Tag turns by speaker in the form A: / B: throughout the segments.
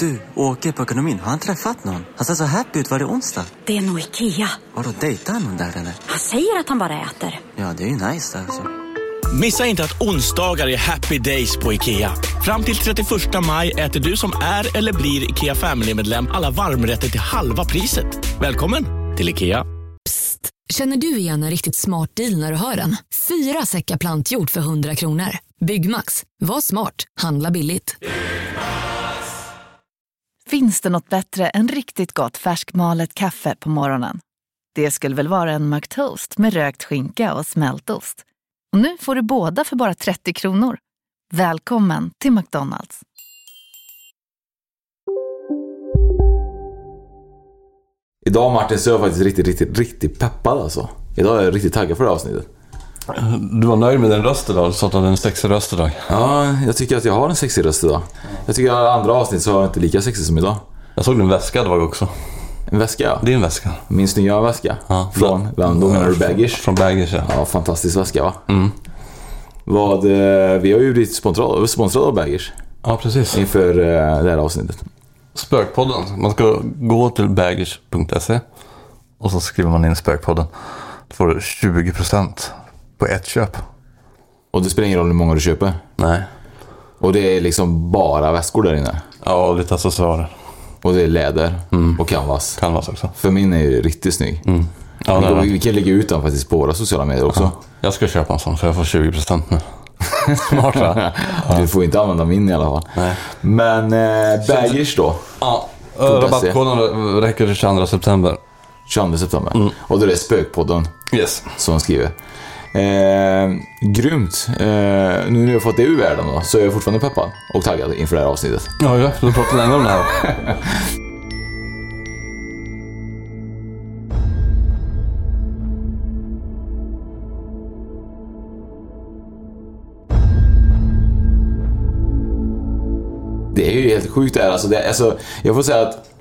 A: Du, åker på ekonomin. Har han träffat någon? Han ser så happy ut. Var det onsdag?
B: Det är nog Ikea.
A: Har du dejtar han någon där eller?
B: Han säger att han bara äter.
A: Ja, det är ju nice alltså.
C: Missa inte att onsdagar är happy days på IKEA. Fram till 31 maj äter du som är eller blir IKEA Family-medlem alla varmrätter till halva priset. Välkommen till IKEA.
D: Psst! Känner du igen en riktigt smart deal när du hör den? Fyra säckar plantjord för 100 kronor. Byggmax. Var smart. Handla billigt.
E: Finns det något bättre än riktigt gott färskmalet kaffe på morgonen? Det skulle väl vara en McToast med rökt skinka och smältost. Och nu får du båda för bara 30 kronor. Välkommen till McDonalds.
F: Idag Martin så är jag faktiskt riktigt, riktigt, riktigt peppad alltså. Idag är jag riktigt taggad för det här avsnittet.
G: Du var nöjd med din röst idag? Du sa att du hade en sexig röst idag.
F: Ja, jag tycker att jag har en sexig röst idag. Jag tycker att andra avsnitt så har jag inte lika sexig som idag.
G: Jag såg din väska idag också.
F: En väska ja.
G: Din väska.
F: Min nya väska.
G: Ja.
F: Från, vem då menar du? Baggage?
G: Från Baggage, ja.
F: Ja, fantastisk väska va?
G: Mm.
F: Vad, eh, vi har ju blivit sponsrade, sponsrade av Baggage
G: Ja, precis.
F: inför eh, det här avsnittet.
G: Spökpodden. Man ska gå till baggage.se och så skriver man in Spökpodden. Då får du 20% på ett köp.
F: Och det spelar ingen roll hur många du köper.
G: Nej.
F: Och det är liksom bara väskor där inne.
G: Ja, och lite accessoarer.
F: Och det är läder och canvas.
G: Canvas också.
F: För min är ju riktigt snygg.
G: Ja, det
F: vi,
G: är
F: vi kan lägga ut den faktiskt på våra sociala medier också.
G: Jag ska köpa en sån för jag får 20% nu. Smart va?
F: Du får inte använda min i alla fall.
G: Nej.
F: Men eh, baggage då.
G: Ja.
F: .se.
G: Rabattkoden räcker till 22 september.
F: 22 september.
G: Mm.
F: Och då är det Spökpodden
G: Yes.
F: som skriver. Eh, grymt. Eh, nu när jag har fått det ur världen då, så är jag fortfarande peppad och taggad inför det här avsnittet.
G: Ja, ja. Du pratar länge om det här.
F: Det är ju helt sjukt det här. Alltså, det, alltså, jag får säga att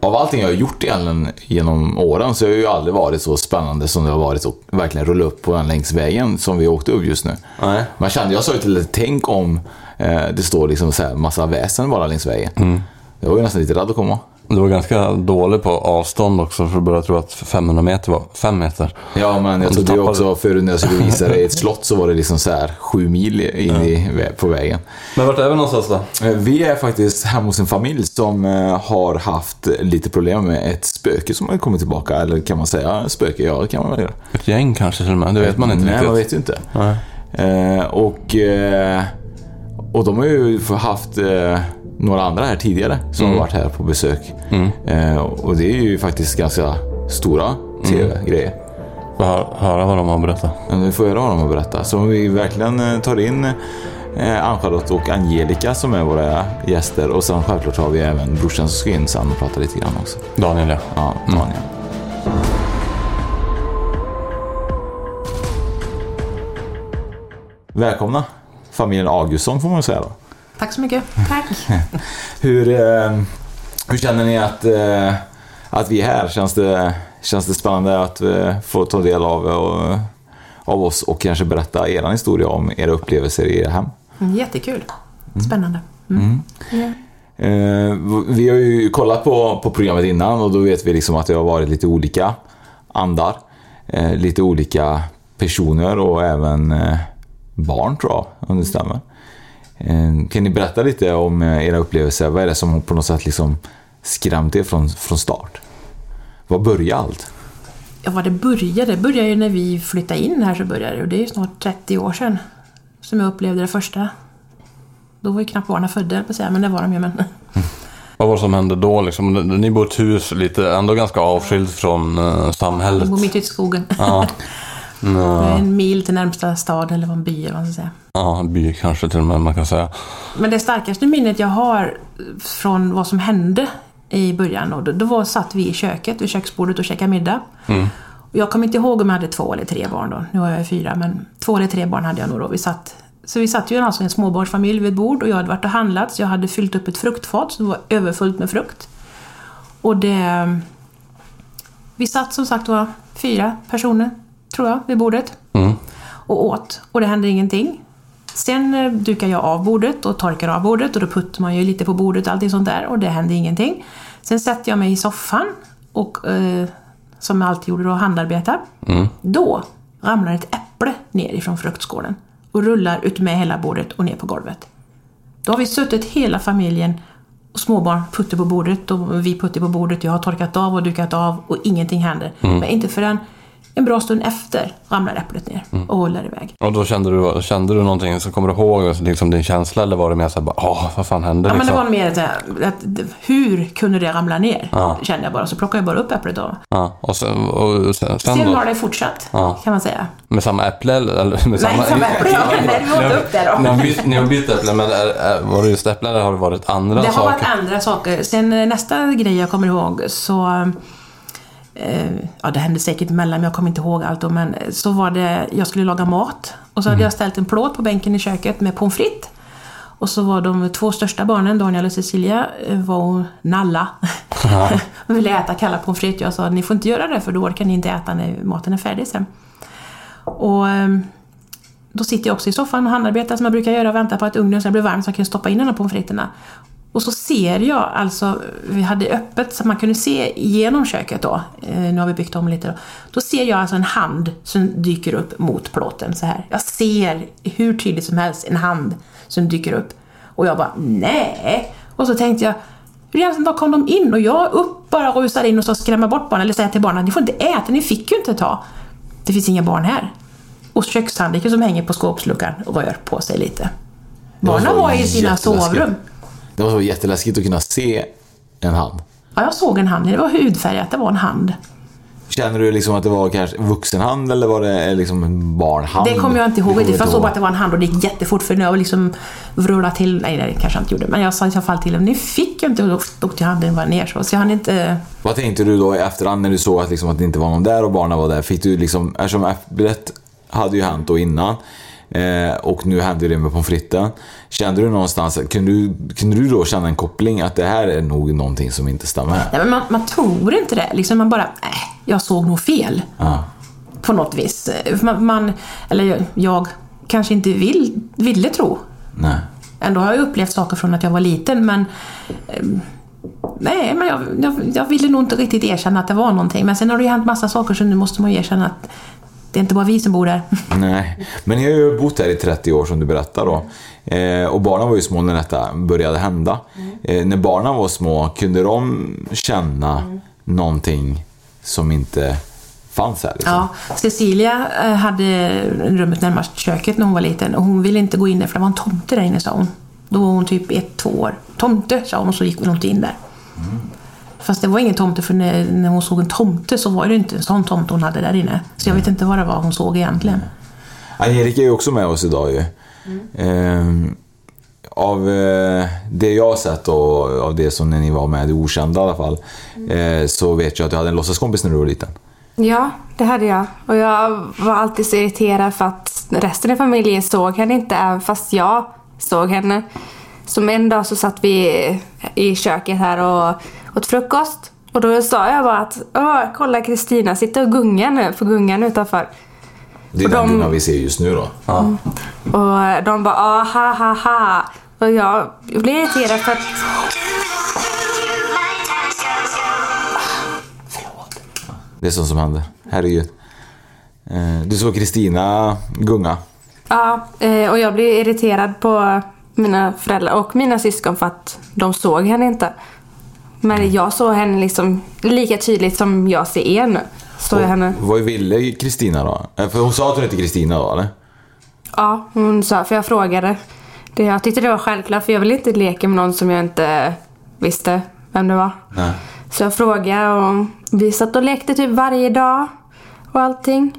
F: av allting jag har gjort egentligen genom åren så har det ju aldrig varit så spännande som det har varit att verkligen rulla upp på den längs vägen som vi åkte upp just nu.
G: Nej.
F: Man kände, jag sa ju till dig, tänk om eh, det står liksom så här massa väsen bara längs vägen.
G: Mm.
F: Jag var ju nästan lite rädd att komma.
G: Du var ganska dålig på avstånd också för att börja tro att 500 meter var 5 meter.
F: Ja, men jag
G: du
F: trodde ju
G: tappade-
F: också förut när jag skulle visa dig ett slott så var det liksom så här sju mil in i, på vägen.
G: Men vart är vi någonstans då?
F: Eh, Vi är faktiskt hemma hos en familj som eh, har haft lite problem med ett spöke som har kommit tillbaka. Eller kan man säga spöke? Ja, det kan man väl göra.
G: Ett gäng kanske till och med. Det vet man inte
F: Nej,
G: riktigt.
F: man vet ju inte.
G: Nej.
F: Eh, och, och de har ju haft några andra här tidigare som
G: Mm.
F: har varit här på besök. Eh, och det är ju faktiskt ganska stora tv-grejer.
G: Får hö- höra vad de har berättat.
F: Men vi får höra vad de har berättat. Så om vi verkligen eh, tar in eh, Ann-Charlotte och Angelica som är våra gäster. Och sen självklart har vi även brorsan som ska in sen och prata lite grann också.
G: Daniel ja.
F: Ja, Daniel. Välkomna familjen Augustsson får man säga då.
H: Tack så mycket. Tack.
F: Hur, eh, hur känner ni att, eh, att vi är här? Känns det, känns det spännande att eh, få ta del av, och, av oss och kanske berätta er historia om era upplevelser i era hem?
H: Mm, Jättekul. Spännande. Mm. Ja.
F: Eh, vi har ju kollat på, på programmet innan och då vet vi liksom att det har varit lite olika andar. Eh, lite olika personer och även eh, barn tror jag, om det stämmer. Eh, kan ni berätta lite om eh, era upplevelser? Vad är det som på något sätt liksom skrämt er från, från start? Var började allt?
H: ja, vad det började. Det började ju när vi flyttade in här så började det. Och det är ju snart 30 år sedan som jag upplevde det första. Då var ju knappt barnen födda, på säga, men det var de ju. Men...
G: Vad var det som hände då liksom? Ni bor i ett hus lite, ändå ganska avskilt från uh, samhället.
H: Jag bor mitt ute i skogen.
G: Ja. Nå,
H: En mil till närmsta stad eller en by eller vad man ska säga.
G: ja, by kanske till och med man kan säga.
H: Men det starkaste minnet jag har från vad som hände i början, och då, då var, satt vi i köket vid köksbordet och käkade middag. Och jag kommer inte ihåg om jag hade två eller tre barn då. Nu har jag fyra, men två eller tre barn hade jag nog då. Vi satt, så vi satt ju alltså en småbarnsfamilj vid ett bord och jag hade varit och handlat så jag hade fyllt upp ett fruktfat det var överfullt med frukt. Och det... Vi satt som sagt var fyra personer, tror jag, vid bordet
G: Mm.
H: och åt och det hände ingenting. Sen eh, dukar jag av bordet och torkar av bordet och då puttar man ju lite på bordet och allting sånt där och det händer ingenting. Sen sätter jag mig i soffan och eh, som jag alltid gjorde då, handarbetar. Då ramlar ett äpple ner ifrån fruktskålen och rullar ut med hela bordet och ner på golvet. Då har vi suttit hela familjen och småbarn putter på bordet och vi putter på bordet. Jag har torkat av och dukat av och ingenting händer. Men inte förrän en bra stund efter ramlar äpplet ner och håller iväg.
G: Och då kände du, kände du någonting, så kommer du ihåg liksom din känsla eller var det mer såhär åh, vad fan hände
H: Ja, men det
G: liksom?
H: var mer så här, att, hur kunde det ramla ner? Kände jag bara. Så plockade jag bara upp äpplet då.
G: Ja, och sen, och sen, sen
H: Sen har det fortsatt,
G: Ja.
H: kan man säga.
G: Med samma äpple eller? med
H: Nej, samma äpple. Ja, nej, vi åt upp det då.
G: Ni har bytt, ni har bytt äpple, men är, är, var det just äpple eller har det varit andra
H: Det har
G: saker?
H: varit andra saker. Sen eh, nästa grej jag kommer ihåg så... Eh, ja, det hände säkert emellan, men jag kommer inte ihåg allt. Då, men eh, så var det... Jag skulle laga mat. Och så
G: Mm.
H: hade jag ställt en plåt på bänken i köket med pommes frites. Och så var de två största barnen, Daniel och Cecilia, eh, var och nalla. och ville äta kalla pommes frites. Jag sa, ni får inte göra det för då orkar ni inte äta när maten är färdig sen. Och... ehm, då sitter jag också i soffan och handarbetar som jag brukar göra och väntar på att ugnen ska bli varm så jag kan stoppa in den här pommes fritesarna. Och så ser jag, alltså, vi hade öppet så man kunde se igenom köket då. Eh, nu har vi byggt om lite då. Då ser jag alltså en hand som dyker upp mot plåten så här. Jag ser hur tydligt som helst en hand som dyker upp. Och jag bara, nej. Och så tänkte jag, hur dag kom de in? Och jag upp bara rusar in och så skrämmer bort barnen, eller säger till barnen, ni får inte äta, ni fick ju inte ta. Det finns inga barn här. Och kökshandduken som hänger på skåpsluckan rör på sig lite. Barnen var i sina sovrum.
F: Det var så jätteläskigt att kunna se en hand.
H: Ja, jag såg en hand. Det var hudfärgat, det var en hand.
F: Känner du liksom att det var kanske en vuxenhand eller var det liksom en barnhand?
H: Det kommer jag inte ihåg jag såg bara att det var en hand och det gick jättefort för när jag liksom vrulade till, nej det kanske jag inte gjorde, men jag sa i alla fall till dem, ni fick ju inte, och då åkte handen bara ner så, så jag hann inte...
F: Vad tänkte du då i efterhand när du såg att, liksom, att det inte var någon där och barnen var där? Fick du liksom, eftersom äpplet hade ju hänt då innan eh, och nu hände det med pommes fritesen. Kände du någonstans, kunde du, kunde du då känna en koppling att det här är nog någonting som inte stämmer?
H: Nej, men man, man tror inte det, liksom man bara, nej, jag såg nog fel.
F: Ja.
H: På något vis. Man, man, eller jag, jag kanske inte vill, ville tro
F: Nej.
H: Ändå har jag upplevt saker från att jag var liten men... Eh, nej, men jag, jag, jag ville nog inte riktigt erkänna att det var någonting. Men sen har det ju hänt massa saker så nu måste man ju erkänna att det är inte bara vi som bor där.
F: Nej, men ni har ju bott här i 30 år som du berättar då. Eh, och barnen var ju små när detta började hända. Eh, när barnen var små, kunde de känna någonting som inte fanns här? Liksom?
H: Ja, Cecilia eh, hade rummet närmast köket när hon var liten och hon ville inte gå in där för det var en tomte där inne sa hon. Då var hon typ ett, två år. Tomte sa hon och så gick hon inte in där. Fast det var ingen tomte för när, när hon såg en tomte så var det inte en sån tomte hon hade där inne. Så jag vet inte vad det var hon såg egentligen.
F: Angelica är ju också med oss idag ju. Eh, av eh, det jag har sett och av det som när ni var med i Okända i alla fall. Eh, så vet jag att du hade en låtsaskompis när du var liten.
I: Ja, det hade jag. Och jag var alltid så irriterad för att resten av familjen såg henne inte, även fast jag såg henne. Som en dag så satt vi i köket här och åt frukost. Och då sa jag bara att Åh, kolla Kristina sitter och gungar nu på gungan utanför.
F: Det är
I: Och
F: den
I: de-
F: vi ser just nu då.
I: Och de bara ah, ha ha ha. Och jag blev irriterad för att
F: Det är sånt som händer. Herregud. Eh, du såg Kristina gunga.
I: Ja, eh, och jag blev irriterad på mina föräldrar och mina syskon för att de såg henne inte. Men jag såg henne liksom lika tydligt som jag ser er nu. Såg jag henne.
F: Vad ville Kristina då? Eh, För hon sa att hon hette Kristina då eller?
I: Ja, hon sa, för jag frågade. Det, jag tyckte det var självklart för jag ville inte leka med någon som jag inte visste vem det var.
F: Nej.
I: Så jag frågade och vi satt och lekte typ varje dag och allting.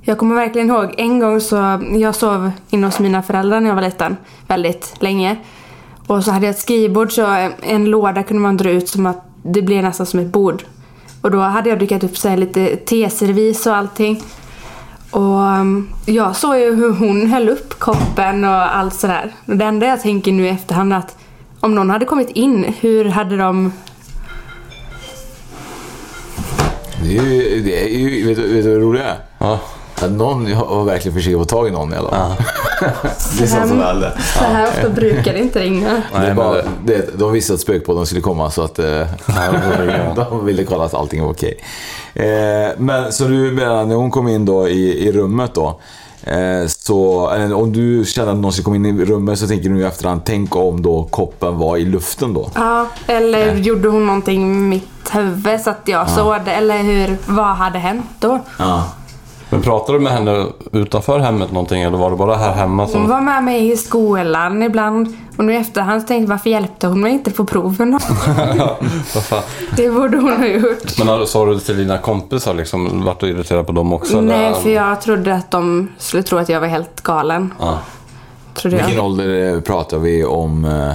I: Jag kommer verkligen ihåg en gång så jag sov inne hos mina föräldrar när jag var liten väldigt länge. Och så hade jag ett skrivbord så en låda kunde man dra ut som att det blev nästan som ett bord. Och då hade jag dukat upp så här lite teservis och allting. Och um, jag såg ju hur hon höll upp koppen och allt sådär. Och det enda jag tänker nu i efterhand är att om någon hade kommit in, hur hade de
F: Det är ju, det är ju vet, du- vet du vad det roliga är?
G: Ja.
F: Ja, någon har verkligen försökt få tag i någon i alla fall. det är sånt som väl
I: Så här ofta brukar det inte ringa.
F: det.
G: Nej,
F: bara,
G: det-
F: de visste att spökpodden skulle komma så att eh, de ville kolla att allting var okej. Eh, men så du menar, när hon kom in då i, i rummet då. Eh, så, eller om du känner att någon ska komma in i rummet så tänker du i efterhand, tänk om då koppen var i luften då.
I: Ja, eller gjorde hon någonting med mitt huvud så att jag såg det? Eller hur, vad hade hänt då?
F: Ja.
G: Men pratade du med henne utanför hemmet någonting eller var det bara här hemma
I: Hon
G: som...
I: var med mig i skolan ibland. Och nu i efterhand så tänkte jag varför hjälpte hon mig inte på proven
G: fan?
I: Det borde hon ha gjort.
G: Men sa du det till dina kompisar liksom? Vart du irriterad på dem också?
I: Nej,
G: eller?
I: för jag trodde att de skulle tro att jag var helt galen.
G: Ja.
I: Trodde
F: Vilken
I: jag.
F: ålder eh, pratar vi om? Eh,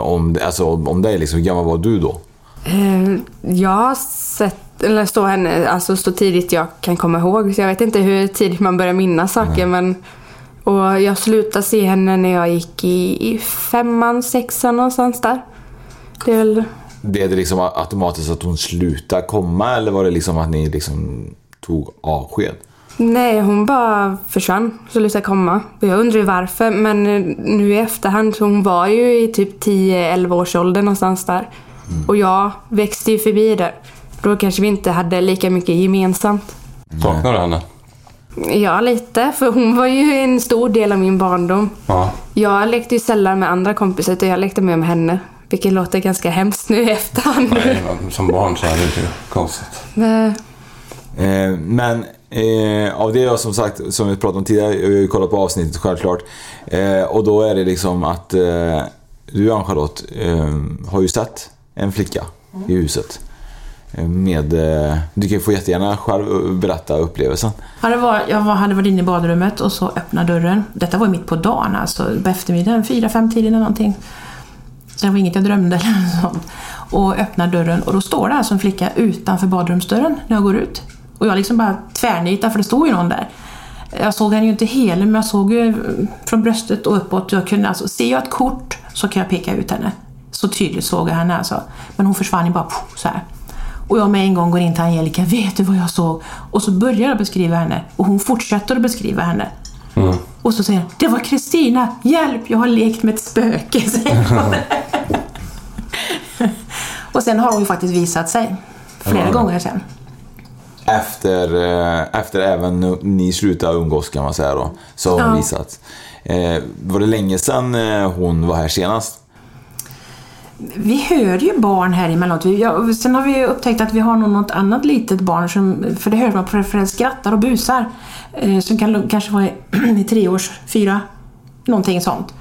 F: om, alltså, om dig liksom, hur gammal var du då?
I: Eh, Jag har sett, eller så henne, alltså så tidigt jag kan komma ihåg. Så jag vet inte hur tidigt man börjar minnas saker men och jag slutade se henne när jag gick i, i femman, sexan någonstans där. Det är väl,
F: Blev det liksom automatiskt att hon slutade komma eller var det liksom att ni liksom tog avsked?
I: nej hon bara försvann, slutade komma. Och Jag undrar ju varför men eh, nu i efterhand så hon var ju i typ 10-11 års ålder någonstans där. Och jag växte ju förbi där. Då kanske vi inte hade lika mycket gemensamt.
G: Saknar du henne?
I: Ja, lite. För hon var ju en stor del av min barndom.
G: Ja.
I: Jag lekte ju sällan med andra kompisar utan jag lekte mer med henne. Vilket låter ganska hemskt nu i efterhand.
G: Nej, som barn så är det inte konstigt.
I: Men,
F: Eh, men eh, av det jag som sagt, som vi pratade om tidigare, jag har ju kollat på avsnittet självklart. Eh, och då är det liksom att eh, du Ann-Charlotte eh, har ju sett en flicka i huset. Med, eh, du kan få jättegärna själv eh, berätta upplevelsen.
H: Ja, det var, jag hade varit inne i badrummet och så öppnade dörren. Detta var ju mitt på dagen, alltså på eftermiddagen, fyra, fem tiden eller någonting. Så det var inget jag drömde eller något sånt. Och öppnar dörren och då står det alltså en flicka utanför badrumsdörren när jag går ut. Och jag liksom bara tvärnitar för det står ju någon där. Jag såg henne ju inte hel, men jag såg ju eh, från bröstet och uppåt. Jag kunde alltså, ser jag ett kort så kan jag peka ut henne. Så tydligt såg jag henne alltså. Men hon försvann ju bara pof, så här. Och jag med en gång går in till Angelica, vet du vad jag såg? Och så börjar jag beskriva henne och hon fortsätter att beskriva henne. Och så säger hon, det var Kristina, hjälp, jag har lekt med ett spöke. och sen har hon ju faktiskt visat sig flera
F: Ja.
H: gånger sen.
F: Efter, eh, efter även ni slutade umgås kan man säga då. Så har hon
H: Ja.
F: visat. Eh, var det länge sedan eh, hon var här senast?
H: Vi hör ju barn här emellanåt. Vi- Ja, sen har vi upptäckt att vi har nog något annat litet barn, som, för det hör man på för skrattar och busar. Eh, som kan kanske vara i, tre års, fyra, någonting sånt.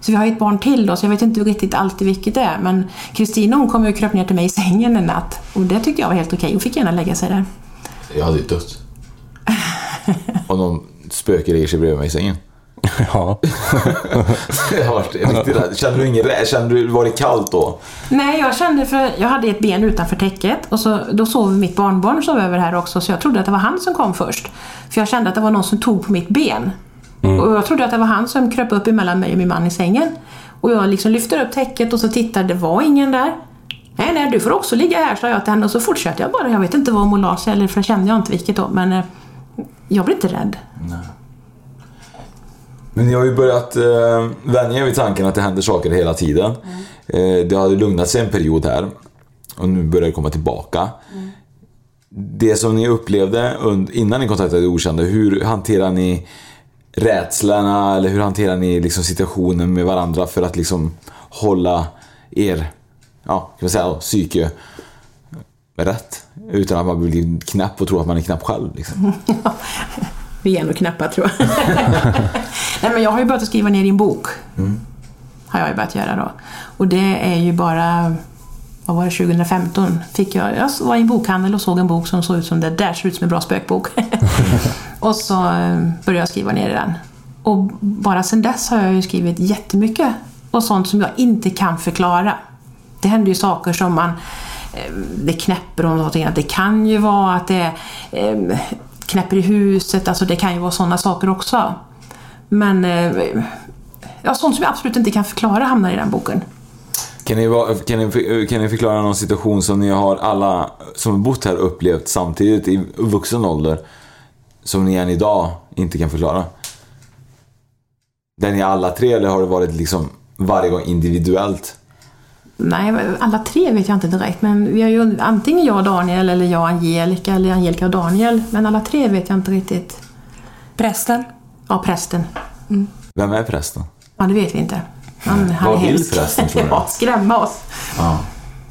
H: Så vi har ett barn till då, så jag vet inte riktigt alltid vilket det är. Men Kristina hon kom ju och kröp ner till mig i sängen en natt. Och det tyckte jag var helt okej. Hon fick gärna lägga sig där.
F: Jag hade ju dött. Om någon spöke lägger sig bredvid mig i sängen.
G: Ja.
F: jag har varit riktigt. Kände du ingen? Kände du, var det kallt då?
H: Nej, jag kände för jag hade ett ben utanför täcket och så, då sov mitt barnbarn sov över här också så jag trodde att det var han som kom först. För jag kände att det var någon som tog på mitt ben. Och jag trodde att det var han som kröp upp emellan mig och min man i sängen. Och jag liksom lyfter upp täcket och så tittar, det var ingen där. Nej, nej, du får också ligga här, sa jag till henne och så fortsatte jag bara. Jag vet inte vad hon la sig eller för det kände jag inte vilket då, men eh, jag blev inte rädd.
F: Men ni har ju börjat eh, vänja er vid tanken att det händer saker hela tiden. Eh, det hade lugnat sig en period här. Och nu börjar det komma tillbaka. Det som ni upplevde innan ni kontaktade det okända, hur hanterar ni rädslorna eller hur hanterar ni liksom situationen med varandra för att liksom hålla er, ja, kan man säga, psyke rätt? Utan att man blir knäpp och tror att man är knäpp själv. Liksom.
H: Vi är ändå knappa tror jag. Nej, men jag har ju börjat skriva ner i en bok. Har jag ju börjat göra då. Och det är ju bara, vad var det, 2015 fick jag, jag var i en bokhandel och såg en bok som såg ut som det där ser ut som en bra spökbok. och så eh, började jag skriva ner i den. Och bara sedan dess har jag ju skrivit jättemycket. Och sånt som jag inte kan förklara. Det händer ju saker som man eh, det knäpper om någonting. Att det kan ju vara att det eh, knäpper i huset. Alltså det kan ju vara sådana saker också. Men eh, ja, sånt som jag absolut inte kan förklara hamnar i den boken.
F: Kan ni, kan, ni, eh, kan ni förklara någon situation som ni har alla som har bott här upplevt samtidigt i vuxen ålder? som ni än idag inte kan förklara? Där ni alla tre eller har det varit liksom varje gång individuellt?
H: Nej, alla tre vet jag inte direkt. Men vi har ju antingen jag och Daniel eller jag och Angelica eller Angelica och Daniel. Men alla tre vet jag inte riktigt.
I: Prästen.
H: Ja, prästen.
F: Vem är prästen?
H: Ja, det vet vi inte. Han, han
F: Vad
H: är
F: vill prästen, tror du?
H: Ja, skrämma oss.
F: Ja.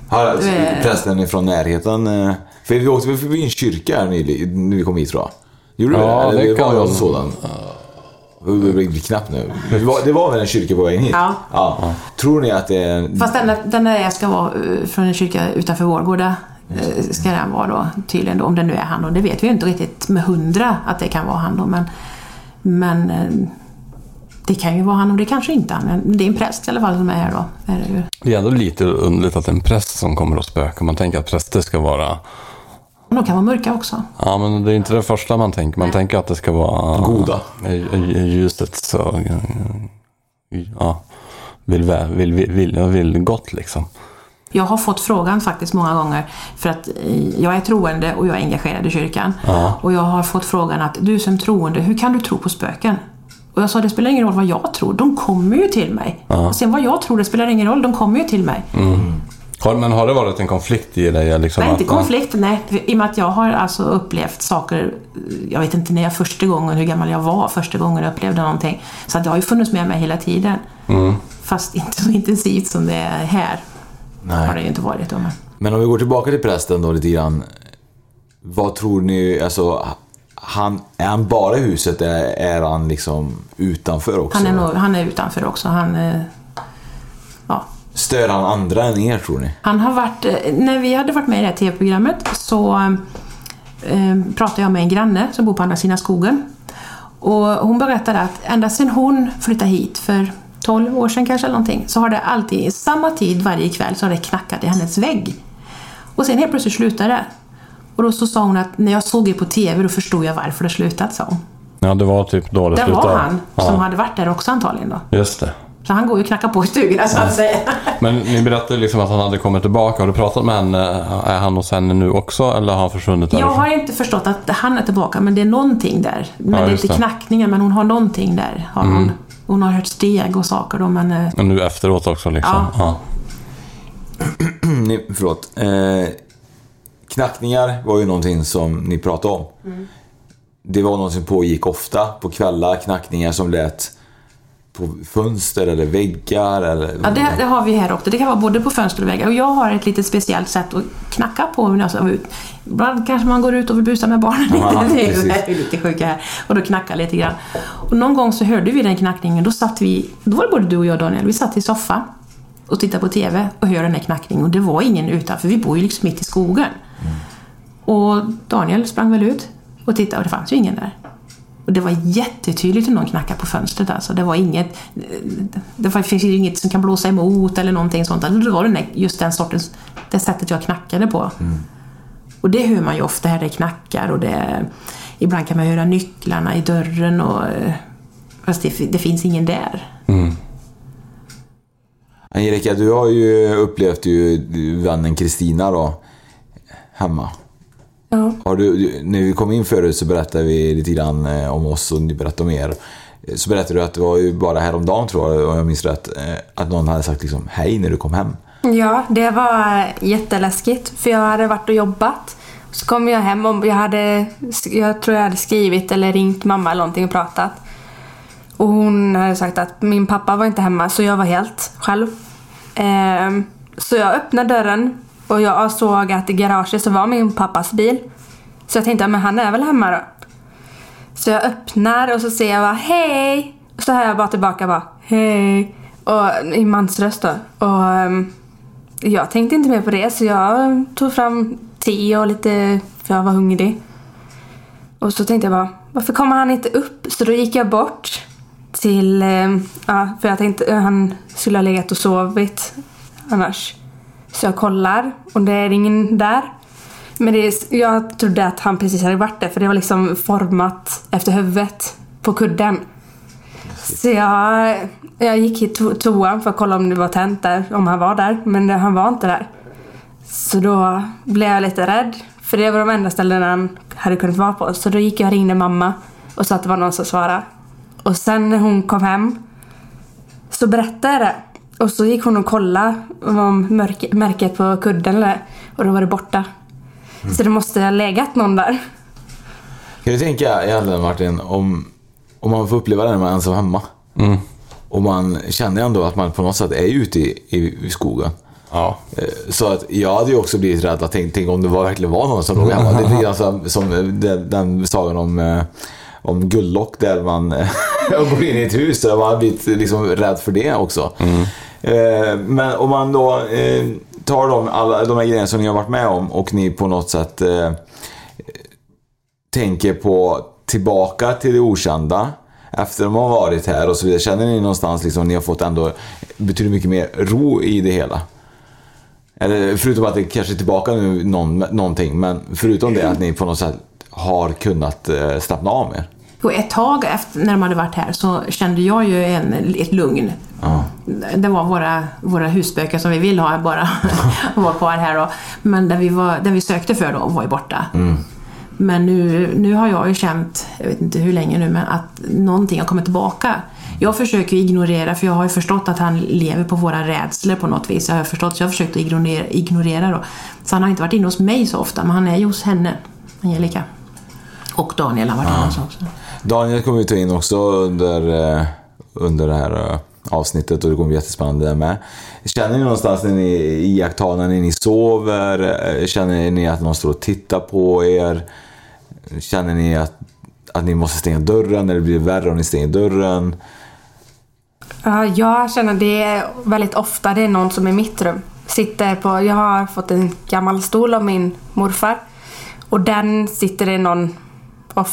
F: Har
H: Eh.
F: prästen ifrån närheten? eh, För vi åkte förbi en kyrka här nyligen, när vi kom hit tror jag. Gjorde du
G: Ja,
F: det?
G: det
F: Eller
G: kan
F: var
G: vara-
F: någon sådan? Det blir knappt nu. Det var, det var väl en kyrka på vägen hit?
H: Ja.
F: Tror ni att det är...
H: Fast den, där- den där ska vara eh, från en kyrka utanför Vårgårda. eh, Ska den vara då tydligen då, om det nu är han. Och det vet vi ju inte riktigt med hundra att det kan vara han då. Men, men eh, det kan ju vara han och det kanske inte han. Men det är en präst i alla fall som är här då. Är det ju.
G: Det är ändå lite underligt att en präst som kommer att spöka. Man tänker att präster ska vara...
H: Och de kan vara mörka också.
G: Ja, men det är inte det första man tänker. Man tänker att det ska vara...
F: Goda.
G: i- i- i Ljuset så... Ja. Vill, vä- vill, vill, vill, vill gott liksom.
H: Jag har fått frågan faktiskt många gånger för att eh, jag är troende och jag är engagerad i kyrkan. Och jag har fått frågan att du som troende, hur kan du tro på spöken? Och jag sa det spelar ingen roll vad jag tror, de kommer ju till mig. Och sen vad jag tror, det spelar ingen roll, de kommer ju till mig.
G: Har, men har det varit en konflikt i dig? Liksom,
H: Nej, inte konflikt, nej. I och med att jag har alltså upplevt saker, jag vet inte när jag första gången, hur gammal jag var första gången jag upplevde någonting. Så att det har ju funnits med mig hela tiden. Fast inte så intensivt som det är här. Har det
F: Nej.
H: ju inte varit. Då, men.
F: Men om vi går tillbaka till prästen då lite grann. Vad tror ni, alltså... Han, är han bara i huset eller är han liksom utanför också?
H: Han är, nog, han är utanför också. Han, eh.
F: Stör han andra än er tror ni?
H: han har varit, eh, när vi hade varit med i det här TV-programmet så eh, pratade jag med en granne som bor på andra sidan skogen. Och hon berättade att ända sedan hon flyttade hit för 12 år sedan kanske eller någonting så har det alltid, i samma tid varje kväll, så har det knackat i hennes vägg. Och sen helt plötsligt slutade det. Och då så sa hon att när jag såg det på TV då förstod jag varför det slutat, sa hon.
G: Ja, det var typ då det,
H: Det
G: slutade.
H: var han
G: ja,
H: som hade varit där också antagligen då.
G: Just det.
H: Så han går ju och knackar på i stugorna så att säga.
G: Men ni berättade liksom att han hade kommit tillbaka. Har du pratat med henne? Är han hos henne nu också eller har han försvunnit
H: Jag har inte förstått att han är tillbaka, men det är någonting där. Men
G: Ja,
H: det är inte
G: det. Mm.
H: knackningar, men hon har någonting där. Har hon, hon har hört steg och saker då, men... eh,
G: Och nu efteråt också liksom?
H: Ja.
F: ni, förlåt. Eh, knackningar var ju någonting som ni pratade om. Det var något som pågick ofta på kvällar. Knackningar som lät på fönster eller väggar eller...
H: Ja, det, det har vi här också. Det kan vara både på fönster och väggar. Och jag har ett lite speciellt sätt att knacka på när jag ska ut. Ibland kanske man går ut och vill busa med barnen
F: Ja,
H: lite. Det är lite sjuka här. Och då knackar lite grann. Och någon gång så hörde vi den knackningen. Då satt vi, då var det både du och jag Daniel, vi satt i soffa och tittade på TV och hörde den här knackningen. Och det var ingen utanför, vi bor ju liksom mitt i skogen. Och Daniel sprang väl ut och tittade och det fanns ju ingen där. Det var jättetydligt hur någon knackade på fönstret alltså. Det var inget... Det finns ju inget som kan blåsa emot eller någonting sånt. Alltså, Det var den där, just den sortens... Det sättet jag knackade på. Och det hör man ju ofta här det knackar och det... Ibland kan man höra nycklarna i dörren och... Fast det, det finns ingen där.
F: Angelica, du har ju upplevt ju vännen Kristina då, hemma.
I: Ja.
F: Har du, när vi kom in förut så berättade vi lite grann eh, om oss och ni berättade om er. Eh, Så berättade du att det var ju bara häromdagen tror jag, om jag minns rätt, eh, att någon hade sagt liksom hej när du kom hem.
I: Ja, det var jätteläskigt. För jag hade varit och jobbat. Så kom jag hem och jag hade, jag tror jag hade skrivit eller ringt mamma eller någonting och pratat. Och hon hade sagt att min pappa var inte hemma så jag var helt själv. Ehm, så jag öppnade dörren och jag såg att i garaget så var min pappas bil. Så jag tänkte, men han är väl hemma då. Så jag öppnar och så ser jag bara hej. Och så hör jag bara tillbaka bara hej. Och i mansröst då. Och um, jag tänkte inte mer på det så jag tog fram te och lite, för jag var hungrig. Och så tänkte jag bara, varför kommer han inte upp? Så då gick jag bort till, ehm, ja, för jag tänkte han skulle ha legat och sovit annars. Så jag kollar och det är ingen där. Men det är, jag trodde att han precis hade varit där för det var liksom format efter huvudet på kudden. Så jag, jag gick till to- toan för att kolla om det var tänt där, om han var där. Men han var inte där. Så då blev jag lite rädd. För det var de enda ställena han hade kunnat vara på. Så då gick jag och ringde mamma och sa att det var någon som svarade. Och sen när hon kom hem så berättade jag det. Och så gick hon och kollade om mörk- märket på kudden eller, och då var det borta. Så det måste ha legat någon där.
F: Kan du tänka egentligen Martin, om, om man får uppleva det när man är ensam hemma. Och man känner ändå att man på något sätt är ute i, i, i skogen.
G: Ja.
F: Eh, Så att jag hade ju också blivit rädd att tänk, tänk om det var, verkligen var någon som låg hemma. Det är lite grann som, eh, den, den sagan om, eh, om Gulllock där man går in i ett hus. Där man har blivit liksom rädd för det också. Eh, Men om man då eh, tar de, alla de här grejerna som ni har varit med om och ni på något sätt eh, tänker på tillbaka till det okända efter de har varit här och så vidare. Känner ni någonstans liksom ni har fått ändå betydligt mycket mer ro i det hela? Eller förutom att det kanske är tillbaka nu någon, någonting, men förutom det att ni på något sätt har kunnat eh, slappna av mer.
H: Ett tag efter, när de hade varit här så kände jag ju en, ett lugn. Det var våra, våra husböcker som vi vill ha bara var kvar här då. Men det vi, var, det vi sökte för då var ju borta. Men nu, nu har jag ju känt, jag vet inte hur länge nu, men att någonting har kommit tillbaka. Jag försöker ignorera, för jag har ju förstått att han lever på våra rädslor på något vis. Jag har förstått, så jag har försökt att ignorera, ignorera då. Så han har inte varit inne hos mig så ofta, men han är ju hos henne, Angelica. Och Daniel har varit inne hos också.
F: Daniel kommer vi ta in också under, eh, under det här eh, avsnittet och det kommer bli jättespännande där med. Känner ni någonstans när ni iakttar när ni sover? eh, Känner ni att någon står och tittar på er? Känner ni att, att ni måste stänga dörren eller blir det värre om ni stänger dörren?
I: Ja, jag känner det väldigt ofta det är någon som är i mitt rum. Sitter på, jag har fått en gammal stol av min morfar. Och den sitter det någon och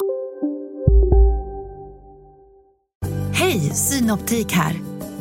J: Hej, Synoptik här.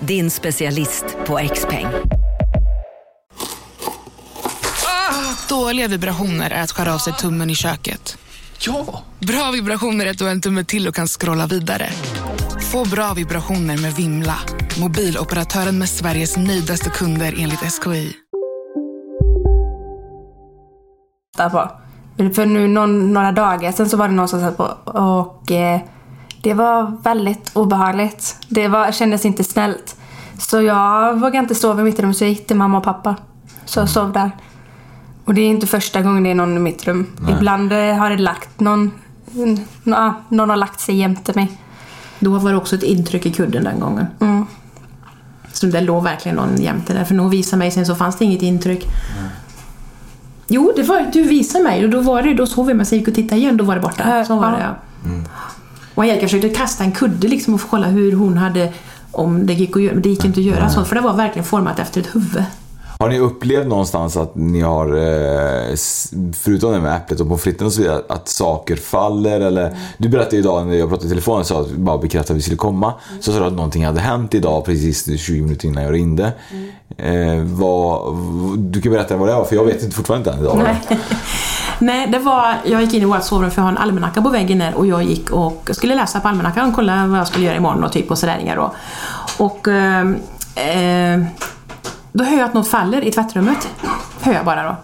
K: din specialist på XPeng.
L: Dåliga vibrationer är att skära av sig tummen i köket. Ja! Bra vibrationer är att du har en tumme till och kan scrolla vidare. Få bra vibrationer med Vimla. Mobiloperatören med Sveriges nöjdaste kunder enligt SKI.
I: på. För nu någon, några dagar sen så var det någon som satt på och eh, det var väldigt obehagligt. Det var, kändes inte snällt. Så jag vågade inte sova i mitt rum så jag gick till mamma och pappa. Så jag sov där. Och det är inte första gången det är någon i mitt rum.
H: Nej.
I: Ibland har det lagt någon, n- ja, någon har lagt sig jämte mig.
H: Då var det också ett intryck i kudden den gången.
I: Mm.
H: Så det låg verkligen någon jämte där. För när hon visade mig sen så fanns det inget intryck. Jo, det var, du visade mig och då var det, då sov jag med så jag gick och tittade igen, då var det borta. Så var det ja. Och Angelica försökte kasta en kudde liksom och kolla hur hon hade, om det gick att göra, men det gick inte att göra så för det var verkligen format efter ett huvud.
F: Har ni upplevt någonstans att ni har, eh, förutom det med äpplet och pommes fritesen och så vidare, att saker faller? Eller, du berättade idag när jag pratade i telefon så att bara bekräftade att vi skulle komma. Så sa du att någonting hade hänt idag precis 20 minuter innan jag ringde. Eh, vad, du kan berätta vad det var för jag vet inte fortfarande inte än idag.
H: Nej. Nej, det var, jag gick in i vårt sovrum för jag har en almanacka på väggen där och jag gick och skulle läsa på almanackan och kolla vad jag skulle göra imorgon och typ och sådär då. Och eh, eh, då hör jag att något faller i tvättrummet. Hör jag bara då.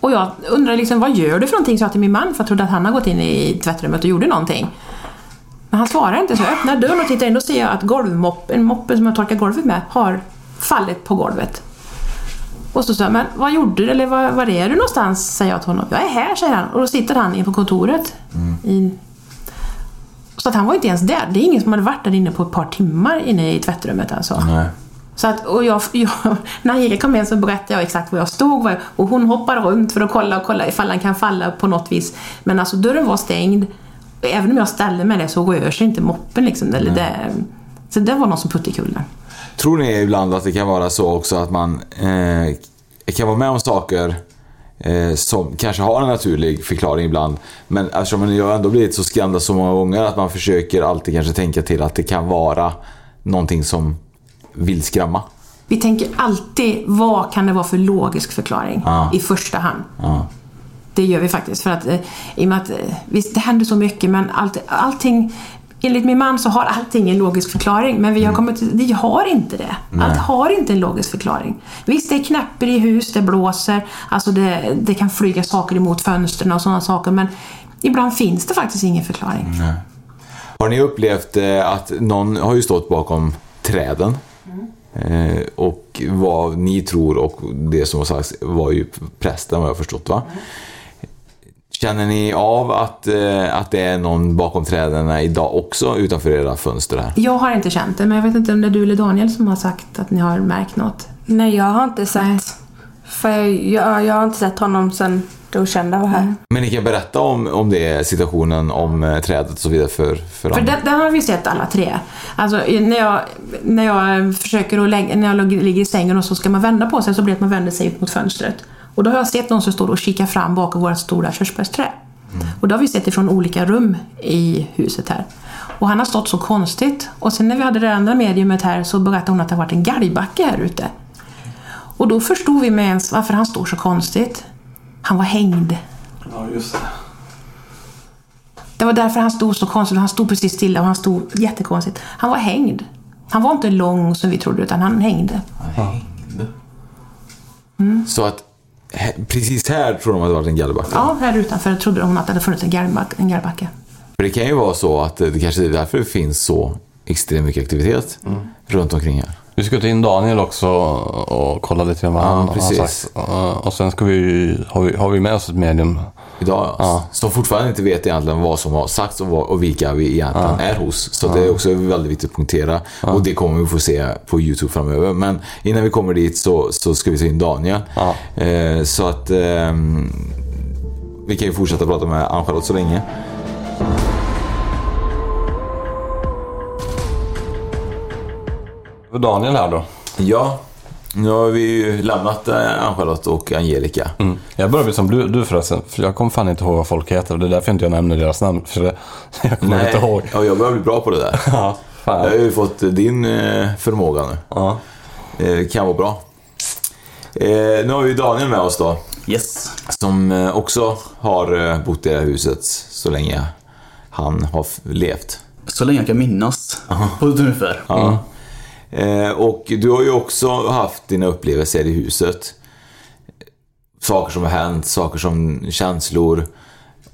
H: Och jag undrar liksom, vad gör du för någonting? sa jag till min man för jag trodde att han har gått in i tvättrummet och gjorde någonting. Men han svarar inte så jag öppnar dörren och tittar in och ser jag att golvmoppen, moppen som jag torkar golvet med, har fallit på golvet. Och så sa jag, men vad gjorde du? Eller var, var är du någonstans? Säger jag till honom. Jag är här, säger han. Och då sitter han inne på kontoret. I... Så att han var inte ens där. Det är ingen som hade varit där inne på ett par timmar inne i tvättrummet alltså.
F: Nej.
H: Så att, och jag, jag, när Erik kom in så berättade jag exakt var jag stod var jag- och hon hoppar runt för att kolla och kolla ifall han kan falla på något vis. Men alltså dörren var stängd. Även om jag ställde mig där så rör sig inte moppen liksom. Eller det, så det var någon som puttade kullen.
F: Tror ni ibland att det kan vara så också att man eh, kan vara med om saker eh, som kanske har en naturlig förklaring ibland. Men eftersom man har ändå blivit så skrämda så många gånger att man försöker alltid kanske tänka till att det kan vara någonting som vill skrämma.
H: Vi tänker alltid, vad kan det vara för logisk förklaring
F: Ja.
H: i första hand?
F: Ja.
H: Det gör vi faktiskt. För att, eh, I och med att, eh, visst, det händer så mycket men allt, allting Enligt min man så har allting en logisk förklaring men vi har, kommit, till- vi har inte det.
F: Nej.
H: Allt har inte en logisk förklaring. Visst, det knäpper i hus, det blåser, alltså det, det kan flyga saker emot fönstren och sådana saker men ibland finns det faktiskt ingen förklaring.
F: Nej. Har ni upplevt eh, att någon har ju stått bakom träden? Eh, och vad ni tror och det som har sagts var ju prästen vad jag har förstått va? Känner ni av att, eh, att det är någon bakom träden idag också utanför era fönster här?
H: Jag har inte känt det men jag vet inte om det är du eller Daniel som har sagt att ni har märkt något.
I: Nej, jag har inte sett. För jag, jag, jag har inte sett honom sen det okända var här.
F: Men ni kan berätta om, om det situationen om eh, trädet och så vidare för, för,
H: För den har vi sett alla tre. Alltså när jag, när jag försöker att lägga, när jag ligger i sängen och så ska man vända på sig så blir det att man vänder sig ut mot fönstret. Och då har jag sett någon som står och kikar fram bakom vårt stora körsbärsträd. Och då har vi sett ifrån olika rum i huset här. Och han har stått så konstigt. Och sen när vi hade det andra mediumet här så berättade hon att det har varit en galgbacke här ute. Och då förstod vi med ens varför han står så konstigt. Han var hängd.
G: Ja, just det.
H: Det var därför han stod så konstigt. Han stod precis stilla och han stod jättekonstigt. Han var hängd. Han var inte lång som vi trodde utan han hängde.
F: Så att precis här tror de att det varit en galgbacke.
H: Ja, här utanför trodde hon att det hade funnits en gallbacke.
F: För det kan ju vara så att det kanske är därför det finns så extremt mycket aktivitet runt omkring här.
G: Vi ska ta in Daniel också och kolla lite grann vad
F: Ja,
G: han har
F: precis.
G: sagt. Uh, Och sen ska vi, har, vi, har vi med oss ett medium.
F: Idag,
G: Ja.
F: Som fortfarande inte vet egentligen vad som har sagts och, vad, och vilka vi egentligen
G: Ja.
F: är hos. Så det är också väldigt viktigt att punktera. Och det kommer vi få se på YouTube framöver. Men innan vi kommer dit så, så ska vi ta in Daniel. Eh, så att ehm, vi kan ju fortsätta prata med Ann-Charlotte så länge.
G: Daniel här då.
F: Ja, nu har vi ju lämnat eh, Ann-Charlotte och Angelica.
G: Mm. Jag börjar bli som du, du förresten. För jag kommer fan inte ihåg vad folk heter. Och det är därför inte jag nämner deras namn. För det, jag kommer inte ihåg.
F: Ja, jag börjar bli bra på det där.
G: Ja,
F: Jag
G: fan.
F: har ju fått din eh, förmåga nu.
G: Ja.
F: Eh, kan vara bra. Nu har vi Daniel med oss då.
M: Yes.
F: Som också har bott i det här huset så länge han har levt.
M: Så länge jag kan minnas. På ett ungefär.
F: Ja. Eh, och du har ju också haft dina upplevelser i huset. Saker som har hänt, saker som känslor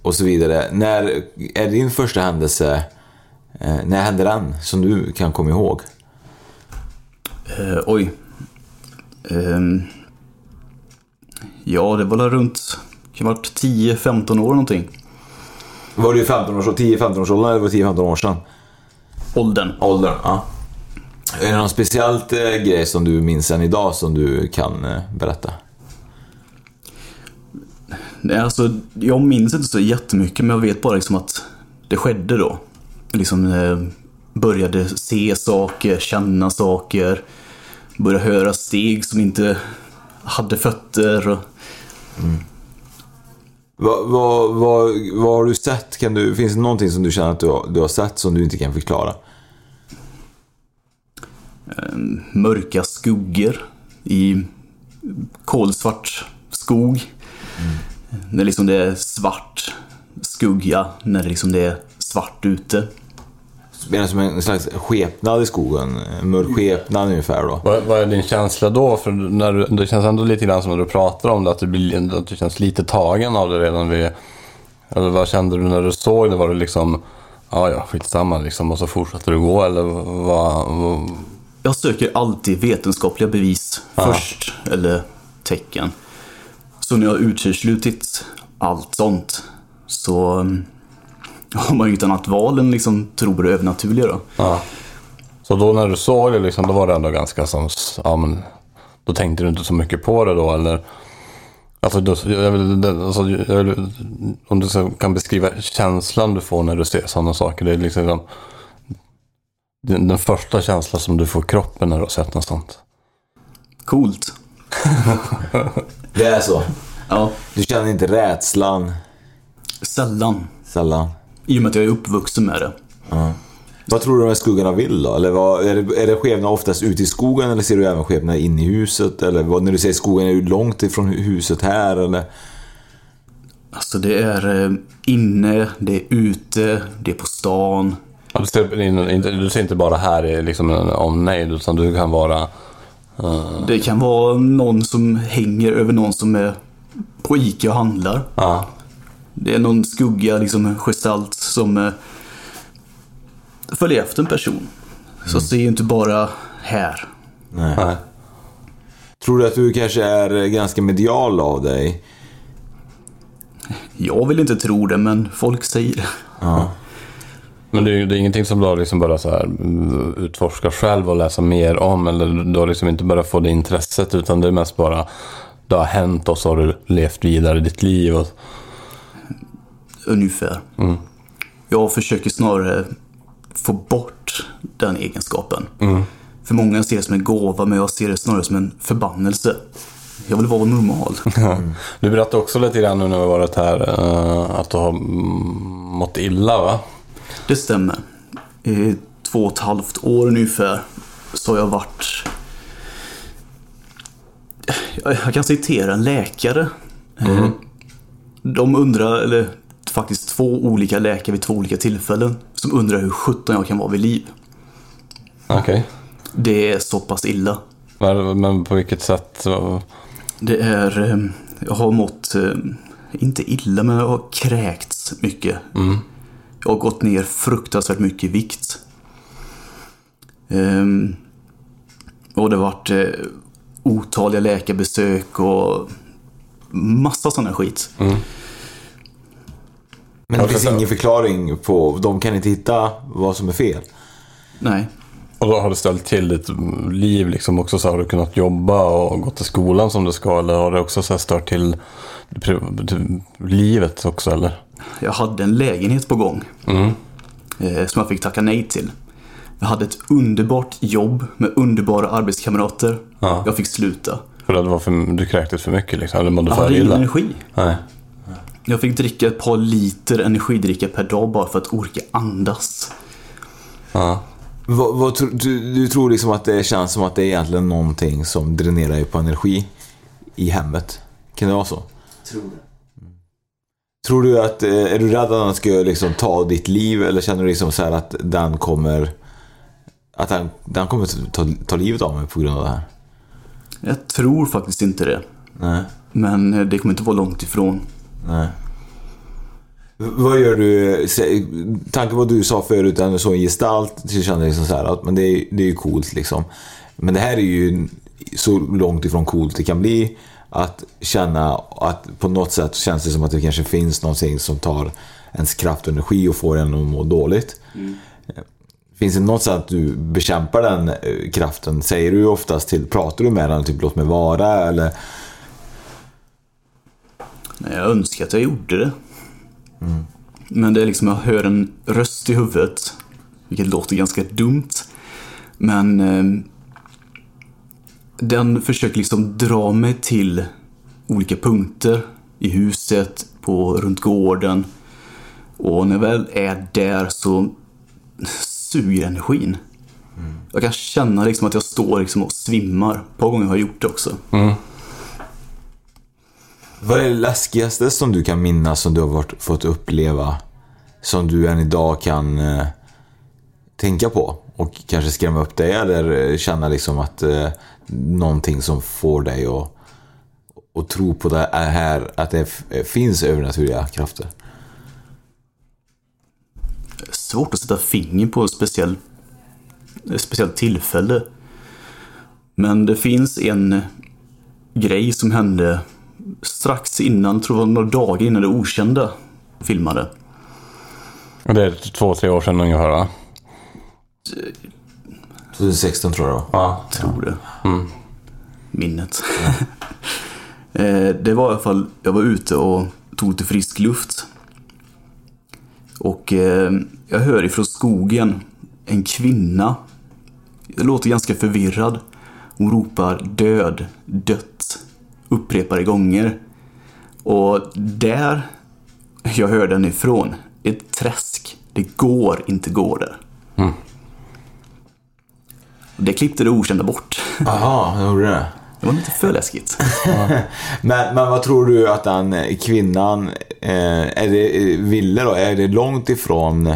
F: och så vidare. När är din första händelse, eh, när hände den som du kan komma ihåg?
M: Eh, oj. Ehm. ja, det var väl runt, kan varit 10-15 år någonting.
F: Var du 15 års, 10-15 års åldern eller var det 10-15 år sedan?
M: Åldern.
F: Åldern, ja. Är det någon speciellt eh, grej som du minns än idag som du kan eh, berätta?
M: Nej, alltså, jag minns inte så jättemycket men jag vet bara liksom att det skedde då. Liksom eh, började se saker, känna saker. Började höra steg som inte hade fötter. Och,
F: Vad, vad, vad, vad har du sett? Kan du, finns det någonting som du känner att du har, du har sett som du inte kan förklara?
M: Eh, mörka skuggor i kolsvart skog. När liksom det är svart skugga, när det liksom det är svart ute.
F: Det som en slags skepnad i skogen? En mörk skepnad ungefär då?
G: Vad, vad är din känsla då? För när du, det känns ändå lite grann som när du pratar om det, att du, blir, att du känns lite tagen av det redan vid... Eller vad kände du när du såg det? Var det liksom, ja ja, skitsamma liksom, och så fortsatte du gå eller vad? vad
M: Jag söker alltid vetenskapliga bevis
G: Ja.
M: först, eller tecken. Så när jag uteslutit allt sånt så mm, har man ju inget annat val än liksom tro på det övernaturliga då.
G: ja. Så då när du såg det, liksom, då var det ändå ganska som, ja men, då tänkte du inte så mycket på det då eller? Alltså, då, jag vill, alltså, jag vill, om du kan beskriva känslan du får när du ser sådana saker. Det är liksom den, den första känslan som du får i kroppen när du har sett något sånt.
M: Coolt.
F: Det är så?
M: Ja.
F: Du känner inte rädslan?
M: Sällan.
F: Sällan?
M: I och med att jag är uppvuxen med det.
F: Ja. Vad tror du de här skuggorna vill då? Eller vad, är, det, är det skepnader oftast ute i skogen eller ser du även skepnader inne i huset? Eller vad, när du säger skogen, är du långt ifrån huset här eller?
M: Alltså det är eh, inne, det är ute, det är på stan.
G: Ja, du, ser, inte- du ser inte bara här i liksom en omnejd utan du kan vara... eh,
M: Det kan vara någon som hänger över någon som är på Ica och handlar.
G: Ja.
M: Det är någon skugga, liksom gestalt som eh, följer efter en person. Så ser ju inte bara här.
F: Nej. Tror du att du kanske är ganska medial av dig?
M: Jag vill inte tro det, men folk säger det.
F: Ja.
G: Men det är, det är ingenting som du har liksom bara så här mm, utforska själv och läsa mer om. Eller du har liksom inte bara fått det intresset utan det är mest bara det har hänt och så har du levt vidare ditt liv. Och,
M: Ungefär.
G: mm.
M: Jag försöker snarare få bort den egenskapen.
G: Mm.
M: För många ser det som en gåva, men jag ser det snarare som en förbannelse. Jag vill vara normal.
G: Du berättade också lite grann nu när vi varit här eh, att du har mm, mått illa va?
M: Det stämmer. I två och ett halvt år ungefär så har jag varit... Jag kan citera en läkare. Eh, De undrar, eller faktiskt två olika läkare vid två olika tillfällen, som undrar hur sjutton jag kan vara vid liv.
G: Okej.
M: Det är så pass illa.
G: Men, på vilket sätt?
M: Det är... eh, Jag har mått, eh, inte illa, men jag har kräkts mycket.
G: Mm.
M: Jag har gått ner fruktansvärt mycket i vikt. Ehm, och det har varit eh, otaliga läkarbesök och massa sådana skit.
F: Men det finns ingen förklaring på... De kan inte hitta vad som är fel.
M: Nej.
G: Och då har det ställt till ditt liv liksom också så har du kunnat jobba och gått till skolan som du ska eller har det också så här stört till livet också eller?
M: Jag hade en lägenhet på gång.
G: Mm.
M: eh, som jag fick tacka nej till. Jag hade ett underbart jobb med underbara arbetskamrater.
G: Ja.
M: Jag fick sluta.
G: För att det var för, du kräktes för mycket liksom? Eller mådde
M: Jag
G: för
M: hade ingen energi.
G: Nej.
M: Jag fick dricka ett par liter energidricka per dag bara för att orka andas.
G: Ja.
F: Vad, vad, du, du tror liksom att det känns som att det är egentligen någonting som dränerar dig på energi i hemmet? Kan det vara så?
M: Tror det.
F: Tror du att, eh, är du rädd att den ska liksom ta ditt liv eller känner du liksom så här att den kommer att den, den kommer ta, ta livet av mig på grund av det här?
M: Jag tror faktiskt inte det.
F: Nej.
M: Men eh, det kommer inte vara långt ifrån.
F: Nej. Vad gör du? Tanken på vad du sa förut, att du såg en gestalt, så kände jag liksom så här att men det, är, det är ju coolt liksom. Men det här är ju så långt ifrån coolt det kan bli. Att känna att på något sätt känns det som att det kanske finns någonting som tar ens kraft och energi och får en att må dåligt. Finns det något sätt att du bekämpar den eh, kraften? Säger du oftast till, pratar du med den, typ låt mig vara eller?
M: Nej, Jag önskar att jag gjorde det. Men det är liksom, jag hör en röst i huvudet. Vilket låter ganska dumt. Men eh, den försöker liksom dra mig till olika punkter i huset, på, runt gården. Och när jag väl är där så suger energin. Jag kan känna liksom att jag står liksom och svimmar. Ett par gånger har jag gjort det också. Mm.
F: Vad är det läskigaste som du kan minnas som du har varit, fått uppleva? Som du än idag kan eh, tänka på? Och kanske skrämma upp dig eller eh, känna liksom att eh, någonting som får dig att, att tro på det här, att det f- finns övernaturliga krafter?
M: svårt att sätta finger på ett speciell, speciellt tillfälle. Men det finns en grej som hände strax innan, tror jag några dagar innan det okända filmade.
G: Det är två, tre år sedan ungefär va?
F: 2016 tror jag det.
G: Ja.
M: Tror det.
G: Mm.
M: Minnet. Eh, det var i alla fall, jag var ute och tog lite frisk luft. Och eh, jag hör ifrån skogen en kvinna. Jag låter ganska förvirrad. Hon ropar död, dött upprepade gånger. Och där jag hör den ifrån, ett träsk. Det går inte gå där.
G: Mm.
M: Det klippte det okända bort.
F: Jaha, det gjorde det.
M: Det var lite för läskigt.
F: men, men vad tror du att den kvinnan eh, är det, ville då? Är det långt ifrån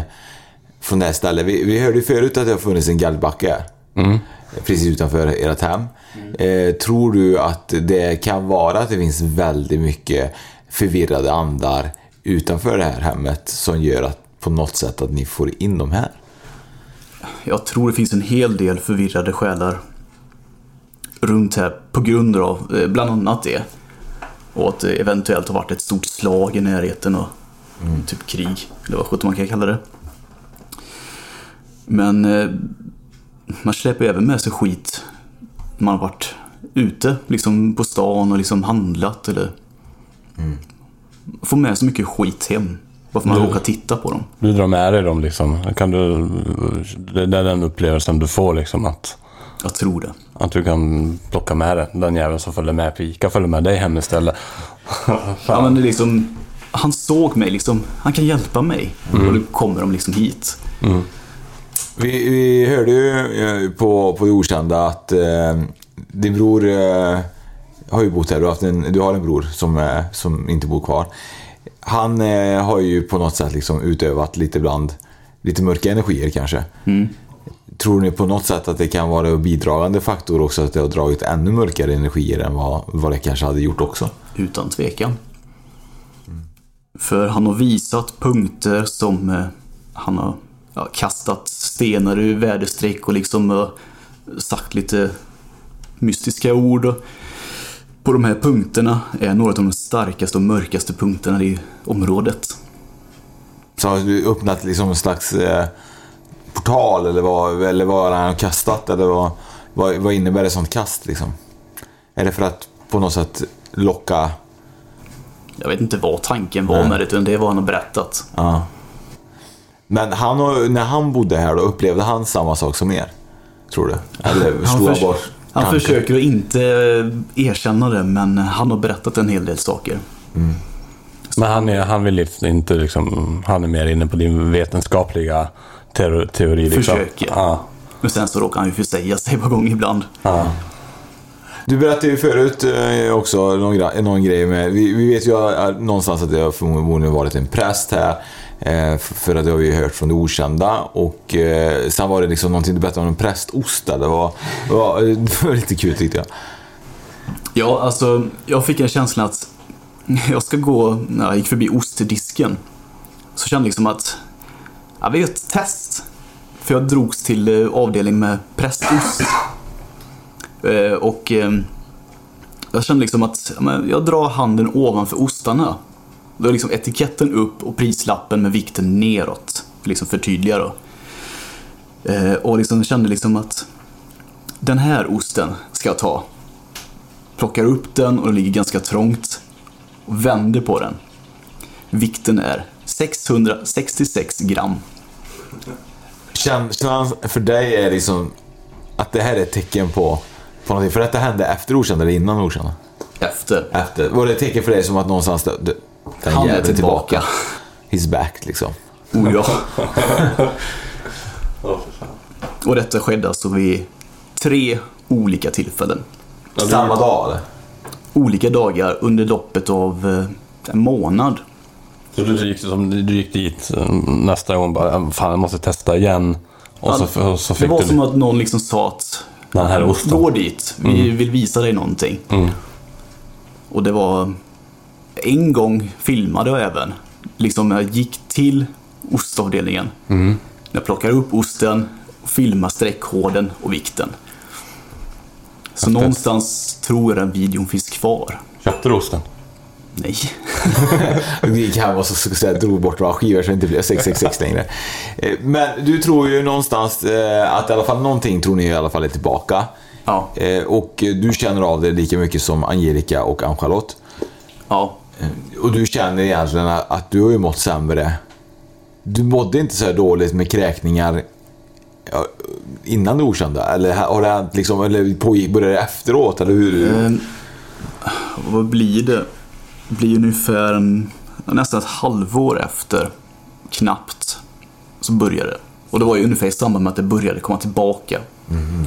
F: från det här stället? Vi, vi hörde ju förut att det har funnits en galgbacke här.
G: Mm.
F: Precis utanför ert hem. Eh, tror du att det kan vara att det finns väldigt mycket förvirrade andar utanför det här hemmet som gör att på något sätt att ni får in dem här?
M: Jag tror det finns en hel del förvirrade själar runt här på grund av eh, bland annat det. Och att det eventuellt har varit ett stort slag i närheten och
F: Mm.
M: typ krig, eller vad sjutton man kan kalla det. Men eh, man släpper även med sig skit man har varit ute, liksom på stan och liksom handlat eller
F: Mm.
M: får med sig mycket skit hem. Bara för man råkar titta på dem.
G: Du drar med dig dem liksom. Kan du, det är den upplevelsen du får liksom att...
M: Jag tror det.
G: Att du kan plocka med dig den jäveln som följer med på Ica, följer med dig hem istället.
M: Ja, men det är liksom, han såg mig liksom, han kan hjälpa mig.
F: Mm.
M: Och då kommer de liksom hit.
F: Vi, vi hörde ju eh, på, på det okända att eh, din bror eh, har ju bott här. Du har, haft en, du har en bror som, eh, som inte bor kvar. Han eh, har ju på något sätt liksom utövat lite bland lite mörka energier kanske.
M: Mm.
F: Tror ni på något sätt att det kan vara en bidragande faktor också att det har dragit ännu mörkare energier än vad, vad det kanske hade gjort också?
M: Utan tvekan. För han har visat punkter som eh, han har ja, kastat stenar ur väderstreck och liksom eh, sagt lite mystiska ord. Och på de här punkterna är några av de starkaste och mörkaste punkterna i området.
F: Så har du öppnat liksom en slags eh, portal eller vad, eller vad har han kastat? Eller vad, vad, vad innebär ett sånt kast liksom? Är det för att på något sätt locka...
M: Jag vet inte vad tanken var
F: Nej.
M: med det, utan det är vad han har berättat.
F: Ja. Men han, har- när han bodde här då, upplevde han samma sak som er? Tror du? Eller
M: Han,
F: slog han
M: förs-
F: bort
M: han
F: tankar?
M: försöker att inte eh, erkänna det, men han har berättat en hel del saker.
G: Men han, är, han vill inte liksom... Han är mer inne på din vetenskapliga teori. teori liksom.
M: Försöker.
G: Ja.
M: Men sen så råkar han ju försäga sig på gång ibland.
G: Ja.
F: Du berättade ju förut eh, också någon, någon grej med... Vi, vi vet ju eh, någonstans att det har förmodligen varit en präst här. Eh, för att det har vi ju hört från det okända. Och eh, sen var det liksom någonting du berättade om en prästost där. Det var, det var, eh, det var lite kul tyckte jag.
M: Ja, alltså jag fick en känsla att jag ska gå, när jag gick förbi ostdisken, så kände jag liksom att ja, vi gör ett test. För jag drogs till eh, avdelning med prästost. Eh, och jag kände liksom att jag drar handen ovanför ostarna. Då är liksom etiketten upp och prislappen med vikten neråt. För liksom förtydliga då. Eh, Och liksom kände liksom att den här osten ska jag ta. Plockar upp den och den ligger ganska trångt. Och vänder på den. Vikten är 666 gram.
F: Känslan för dig är liksom att det här är ett tecken på, på någonting. För detta hände efter okända eller innan okända?
M: Efter.
F: Efter. Var det ett tecken för dig som att någonstans... Den
M: Han är
F: jäveln
M: tillbaka.
F: He's back liksom.
M: Oh ja. Och detta skedde alltså vid tre olika tillfällen.
F: Samma dag eller?
M: Olika dagar under loppet av eh, en månad.
G: Så du gick, som, du gick dit eh, nästa gång bara, fan jag måste testa igen. Och så,
M: Ja,
G: och så
M: det var
G: du...
M: som att någon liksom sa att
G: Den här osten.
M: gå dit, vi
G: Mm.
M: vill visa dig någonting.
G: Mm.
M: Och det var en gång filmade jag även. Liksom jag gick till ostavdelningen.
G: Mm.
M: Jag plockar upp osten, och filmar streckkorden och vikten. Så någonstans tror jag den videon finns kvar.
G: Köpte du osten?
M: Nej.
F: Det gick hem och så, så, så, drog bort några skivor så det inte blev 666 längre. Eh, Men du tror ju någonstans eh, att i alla fall någonting tror ni i alla fall är tillbaka.
M: Ja.
F: Eh, Och du känner av det lika mycket som Angelica och Ann-Charlotte.
M: Ja.
F: Eh, och du känner egentligen att du har ju mått sämre. Du mådde inte så här dåligt med kräkningar innan det okända? Eller har det hänt liksom, eller pågick, började det efteråt? Eller hur?
M: Eh, vad blir det? blir ungefär en, nästan ett halvår efter, knappt, så började det. Och det var ju ungefär i samband med att det började komma tillbaka.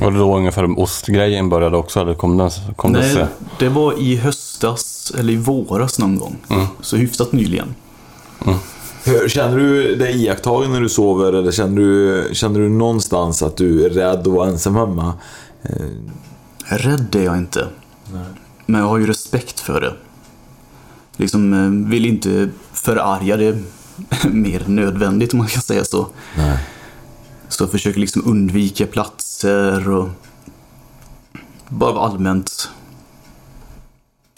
G: Var det då ungefär ostgrejen började också? Eller kom den, kom det
M: Nej,
G: se?
M: det var i höstas, eller i våras någon gång. Så hyfsat nyligen.
F: Hur, känner du dig iakttagen när du sover eller känner du, känner du någonstans att du är rädd att vara ensam hemma? Eh,
M: Rädd är jag inte. Men jag har ju respekt för det. Liksom eh, vill inte förarga det mer än nödvändigt om man kan säga så.
F: Nej.
M: Så jag försöker liksom undvika platser och bara allmänt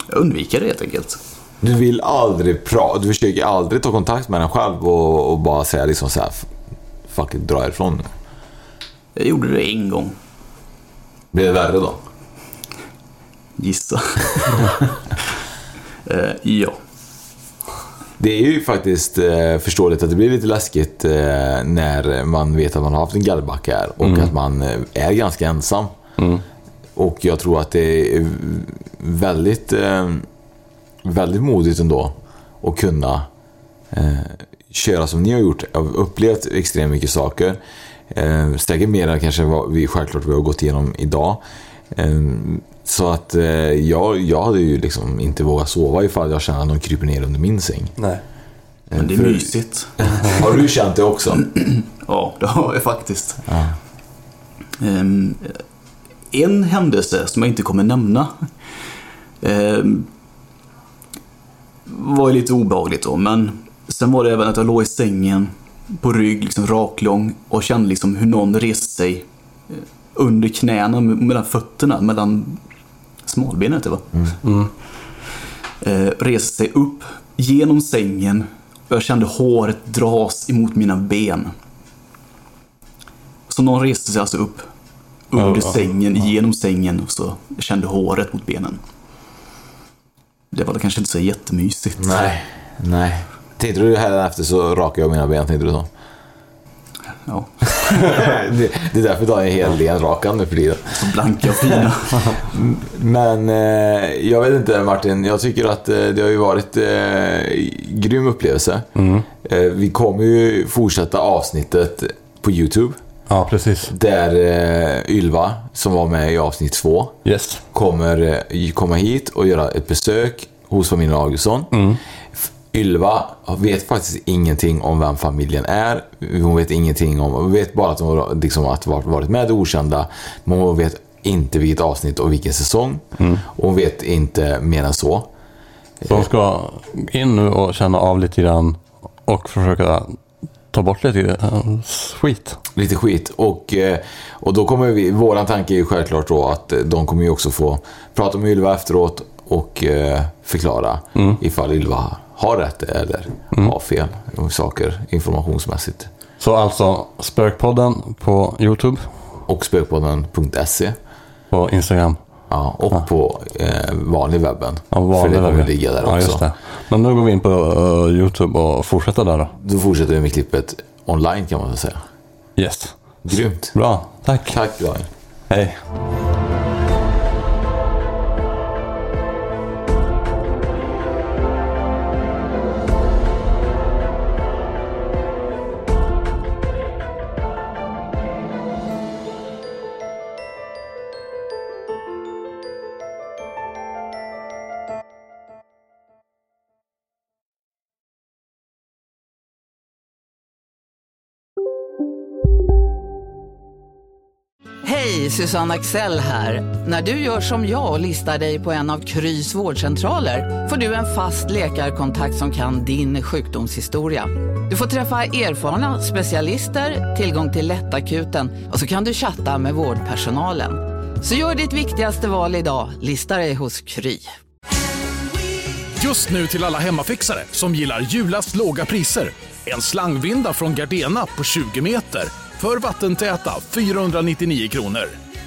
M: jag undviker det helt enkelt.
F: Du vill aldrig prata, du försöker aldrig ta kontakt med den själv och, och bara säga liksom så här, fuck it, dra ifrån nu.
M: Jag gjorde det en gång.
F: Blir det värre då?
M: Gissa. eh, ja.
F: Det är ju faktiskt eh, förståeligt att det blir lite läskigt eh, när man vet att man har haft en gallbacke här och
G: Mm.
F: att man eh, är ganska ensam. Och jag tror att det är väldigt, eh, väldigt modigt ändå att kunna eh, köra som ni har gjort. Jag har upplevt extremt mycket saker. Eh, säkert mer än kanske vad vi självklart vi har gått igenom idag. Så att eh, jag, jag hade ju liksom inte vågat sova ifall jag kände att någon kryper ner under min säng.
G: Nej.
M: Men det är
F: För-
M: mysigt.
F: Har du känt det också?
M: Ja, det har jag faktiskt.
F: Ja.
M: Ehm, en händelse som jag inte kommer nämna ehm, var ju lite obehagligt då, men sen var det även att jag låg i sängen på rygg, liksom raklång och kände liksom hur någon reste sig eh, under knäna, mellan fötterna, mellan smalbenet det va? Eh, reste sig upp genom sängen och jag kände håret dras emot mina ben. Så någon reste sig alltså upp under
G: ja,
M: sängen, genom sängen och så kände håret mot benen. Det var kanske inte så jättemysigt.
F: Nej, nej. Tänkte du här efter så rakar jag mina ben, tänkte du så?
M: Ja.
F: Det, det är därför du har en hel del rakan nu för tiden.
M: Så blanka och fina.
F: Men eh, jag vet inte Martin, jag tycker att eh, det har ju varit eh, grym upplevelse. Eh, vi kommer ju fortsätta avsnittet på YouTube.
G: Ja, precis.
F: Där eh, Ylva, som var med i avsnitt två,
G: Yes.
F: kommer eh, komma hit och göra ett besök hos familjen Augustsson. F- Ylva vet faktiskt ingenting om vem familjen är. Hon vet ingenting om, hon vet bara att hon liksom, att varit med i okända. Men hon vet inte vilket avsnitt och vilken säsong. Och hon vet inte mer än så.
G: Så de ska in nu och känna av lite grann och försöka ta bort lite skit.
F: Lite skit. Och, eh, och då kommer vi, våran tanke är ju självklart då att de kommer ju också få prata med Ylva efteråt och eh, förklara ifall Ylva har rätt eller har fel om saker informationsmässigt.
G: Så alltså Spökpodden på YouTube.
F: Och spökpodden.se.
G: På Instagram.
F: Ja, och på eh, vanlig webben.
G: Ja, vanlig
F: För det kommer ligga där
G: ja,
F: också.
G: Men nu går vi in på uh, YouTube och fortsätter där då.
F: Då fortsätter vi med klippet online kan man väl säga.
G: Yes.
F: Grymt.
G: Bra, tack.
F: Tack Daniel.
G: Hej.
N: Susanne Axel här. När du gör som jag och listar dig på en av Krys vårdcentraler får du en fast läkarkontakt som kan din sjukdomshistoria. Du får träffa erfarna specialister, tillgång till lättakuten och så kan du chatta med vårdpersonalen. Så gör ditt viktigaste val idag, lista dig hos Kry.
O: Just nu till alla hemmafixare som gillar julast låga priser. En slangvinda från Gardena på 20 meter för vattentäta 499 kronor.